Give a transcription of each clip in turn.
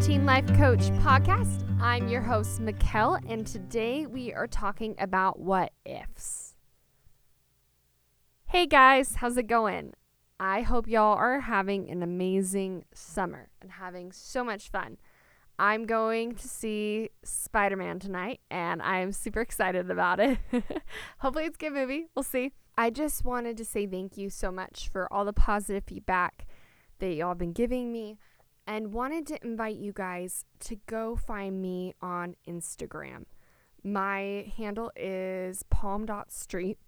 Teen Life Coach podcast. I'm your host, Mikkel, and today we are talking about what ifs. Hey guys, how's it going? I hope y'all are having an amazing summer and having so much fun. I'm going to see Spider Man tonight, and I'm super excited about it. Hopefully, it's a good movie. We'll see. I just wanted to say thank you so much for all the positive feedback that y'all been giving me, and wanted to invite you guys to go find me on Instagram. My handle is palm.street,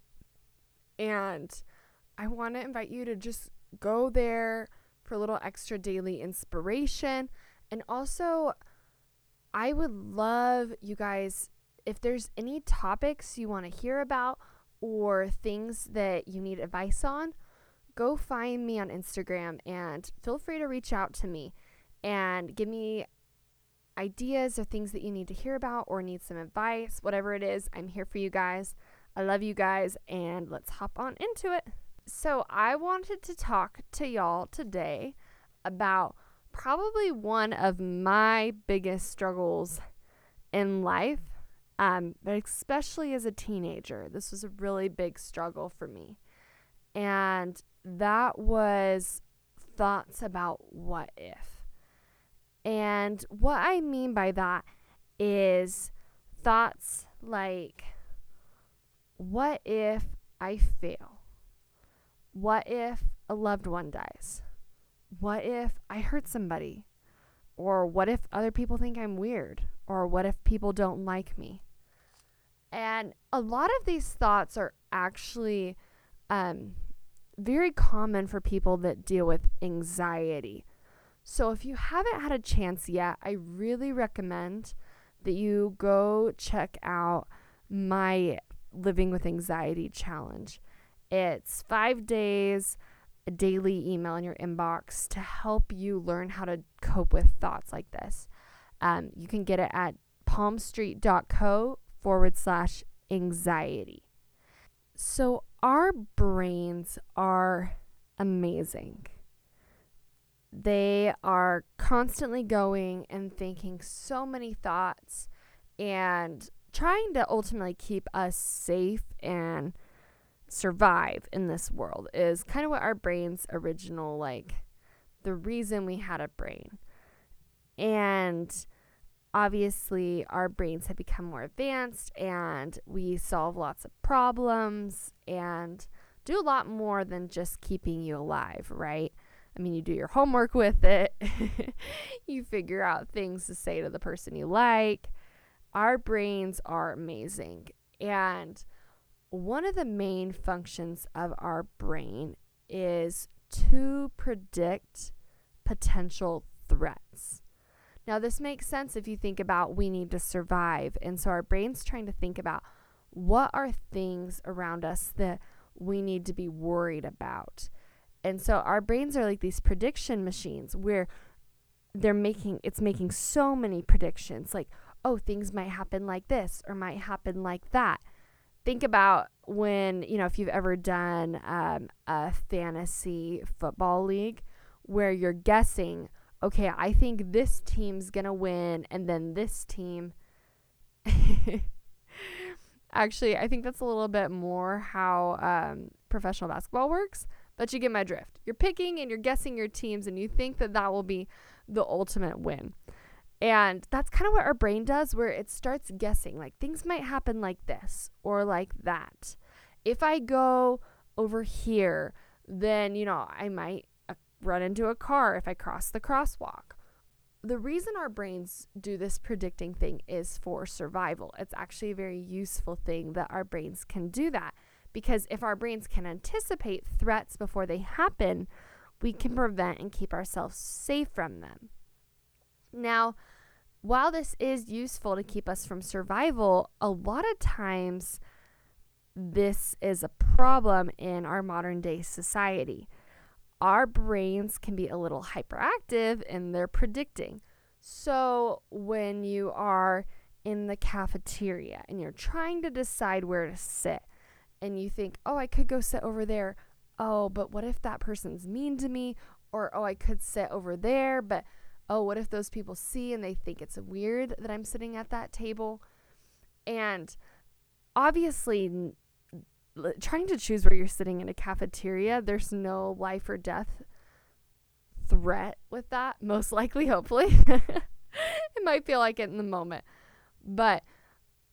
and I want to invite you to just go there for a little extra daily inspiration and also, I would love you guys if there's any topics you want to hear about or things that you need advice on, go find me on Instagram and feel free to reach out to me and give me ideas or things that you need to hear about or need some advice, whatever it is. I'm here for you guys. I love you guys, and let's hop on into it. So, I wanted to talk to y'all today about probably one of my biggest struggles in life, um, but especially as a teenager. This was a really big struggle for me. And that was thoughts about what if. And what I mean by that is thoughts like, what if I fail? What if a loved one dies? what if I hurt somebody? Or what if other people think I'm weird? Or what if people don't like me? And a lot of these thoughts are actually um, very common for people that deal with anxiety. So if you haven't had a chance yet, I really recommend that you go check out my Living with Anxiety challenge. It's five days a daily email in your inbox to help you learn how to cope with thoughts like this. Um, you can get it at palmstreet.co forward slash anxiety. So, our brains are amazing. They are constantly going and thinking so many thoughts and trying to ultimately keep us safe and survive in this world is kind of what our brain's original like the reason we had a brain. And obviously our brains have become more advanced and we solve lots of problems and do a lot more than just keeping you alive, right? I mean, you do your homework with it. you figure out things to say to the person you like. Our brains are amazing. And one of the main functions of our brain is to predict potential threats. Now, this makes sense if you think about we need to survive. And so our brain's trying to think about what are things around us that we need to be worried about. And so our brains are like these prediction machines where they're making it's making so many predictions like, oh, things might happen like this or might happen like that think about when, you know, if you've ever done um, a fantasy football league where you're guessing, okay, I think this team's to win, and then this team. Actually, I think that's a little bit more how um, professional basketball works, but you get my drift. You're picking and you're guessing your teams, and you think that that will be the ultimate win. And that's kind of what our brain does, where it starts guessing like things might happen like this or like that. If I go over here, then, you know, I might uh, run into a car if I cross the crosswalk. The reason our brains do this predicting thing is for survival. It's actually a very useful thing that our brains can do that because if our brains can anticipate threats before they happen, we can prevent and keep ourselves safe from them. Now, while this is useful to keep us from survival, a lot of times this is a problem in our modern day society. Our brains can be a little hyperactive and they're predicting. So, when you are in the cafeteria and you're trying to decide where to sit, and you think, oh, I could go sit over there. Oh, but what if that person's mean to me? Or, oh, I could sit over there, but oh, what if those people see and they think it's weird that I'm sitting at that table? And obviously, trying to choose where you're sitting in a cafeteria, there's no life or death threat with that, most likely, hopefully. it might feel like it in the moment. But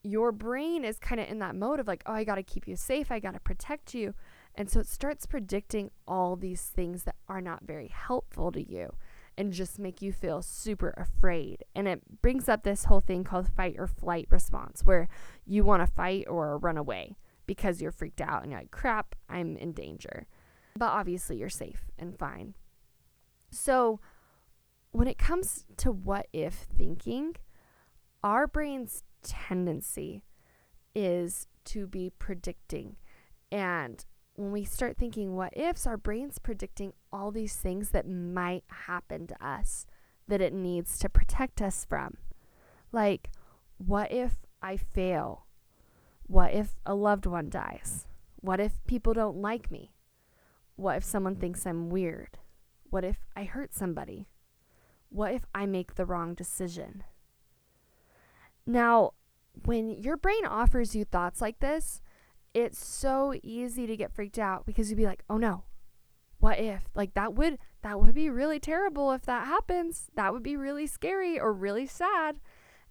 your brain is kind of in that mode of like, oh, I got to keep you safe. I got to protect you. And so it starts predicting all these things that are not very helpful to you and just make you feel super afraid. And it brings up this whole thing called fight or flight response, where you want to fight or run away because you're freaked out and you're like, crap, I'm in danger. But obviously, you're safe and fine. So, when it comes to what if thinking, our brain's tendency is to be predicting. And when we start thinking what ifs, our brain's predicting all these things that might happen to us that it needs to protect us from. Like, what if I fail? What if a loved one dies? What if people don't like me? What if someone thinks I'm weird? What if I hurt somebody? What if I make the wrong decision? Now, when your brain offers you thoughts like this, it's so easy to get freaked out because you'd be like, "Oh no. What if?" Like that would that would be really terrible if that happens. That would be really scary or really sad.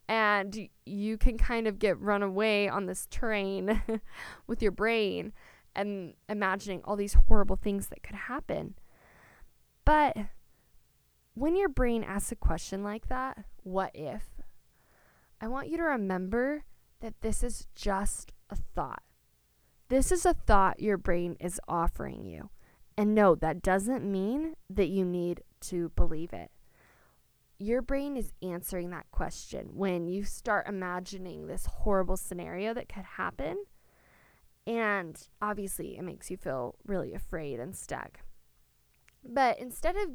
And you can kind of get run away on this train with your brain and imagining all these horrible things that could happen. But when your brain asks a question like that, what if? I want you to remember that this is just a thought. This is a thought your brain is offering you. And no, that doesn't mean that you need to believe it. Your brain is answering that question when you start imagining this horrible scenario that could happen. And obviously, it makes you feel really afraid and stuck. But instead of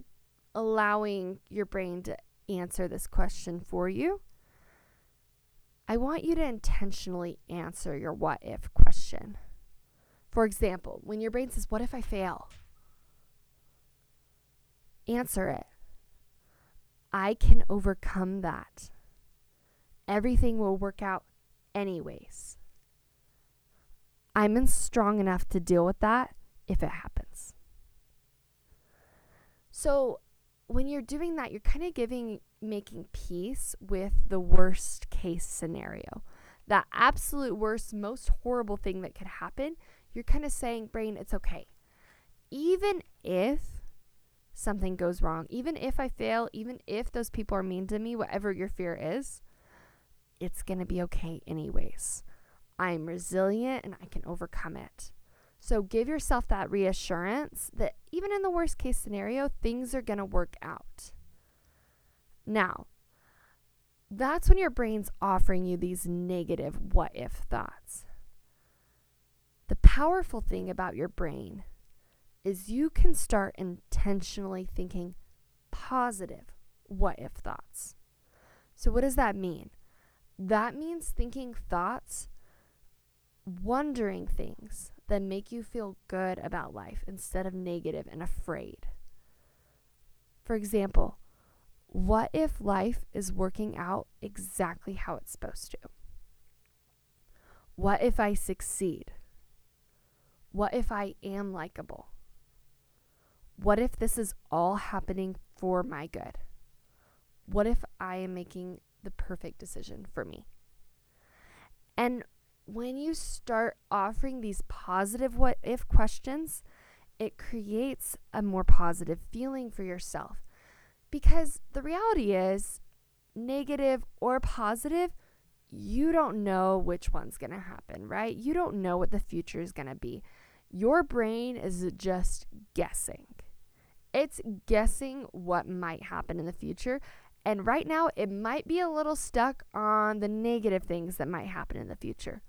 allowing your brain to answer this question for you, I want you to intentionally answer your what if question. For example, when your brain says, What if I fail? Answer it. I can overcome that. Everything will work out anyways. I'm strong enough to deal with that if it happens. So, when you're doing that, you're kind of giving making peace with the worst case scenario. That absolute worst, most horrible thing that could happen, you're kind of saying, brain, it's okay. Even if something goes wrong, even if I fail, even if those people are mean to me, whatever your fear is, it's going to be okay anyways. I'm resilient and I can overcome it. So give yourself that reassurance that even in the worst case scenario, things are going to work out. Now, that's when your brain's offering you these negative what if thoughts. The powerful thing about your brain is you can start intentionally thinking positive what if thoughts. So, what does that mean? That means thinking thoughts, wondering things that make you feel good about life instead of negative and afraid. For example, what if life is working out exactly how it's supposed to? What if I succeed? What if I am likable? What if this is all happening for my good? What if I am making the perfect decision for me? And when you start offering these positive what if questions, it creates a more positive feeling for yourself because the reality is, negative or positive, you don't know which one's going to happen, right? You don't know what the future is going to be. Your brain is just guessing. It's guessing what might happen in the future. And right now, it might be a little stuck on the negative things that might happen in the future.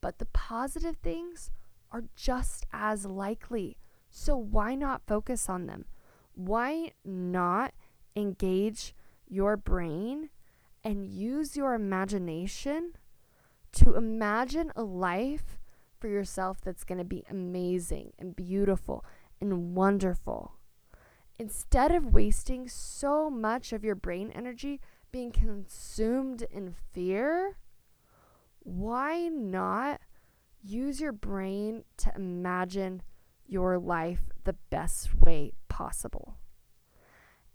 But the positive things are just as likely. So why not focus on them? Why not engage your brain and use your imagination to imagine a life for yourself that's going to be amazing and beautiful and wonderful. Instead of wasting so much of your brain energy being consumed in fear, why not use your brain to imagine your life the best way possible?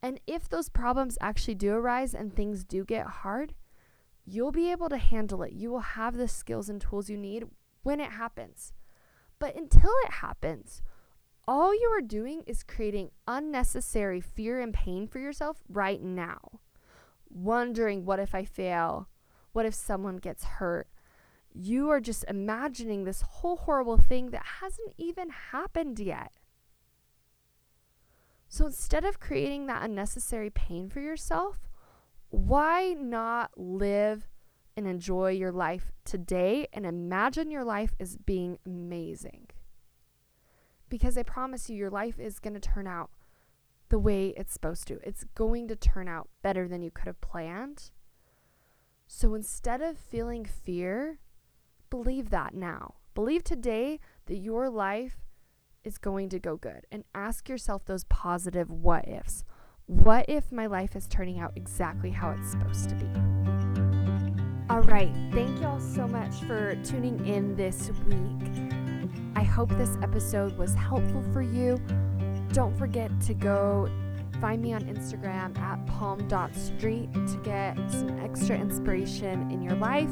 And if those problems actually do arise and things do get hard, you'll be able to handle it. You will have the skills and tools you need when it happens. But until it happens, all you are doing is creating unnecessary fear and pain for yourself right now. Wondering, what if I fail? What if someone gets hurt? You are just imagining this whole horrible thing that hasn't even happened yet. So instead of creating that unnecessary pain for yourself, why not live and enjoy your life today and imagine your life as being amazing? Because I promise you, your life is going to turn out the way it's supposed to. It's going to turn out better than you could have planned. So instead of feeling fear, believe that now. Believe today that your life is going to go good and ask yourself those positive what ifs. What if my life is turning out exactly how it's supposed to be? All right. Thank y'all so much for tuning in this week. I hope this episode was helpful for you. Don't forget to go find me on Instagram at palm.street to get some extra inspiration in your life.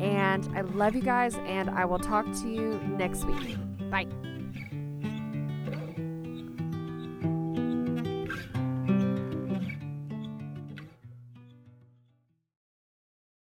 And I love you guys, and I will talk to you next week. Bye.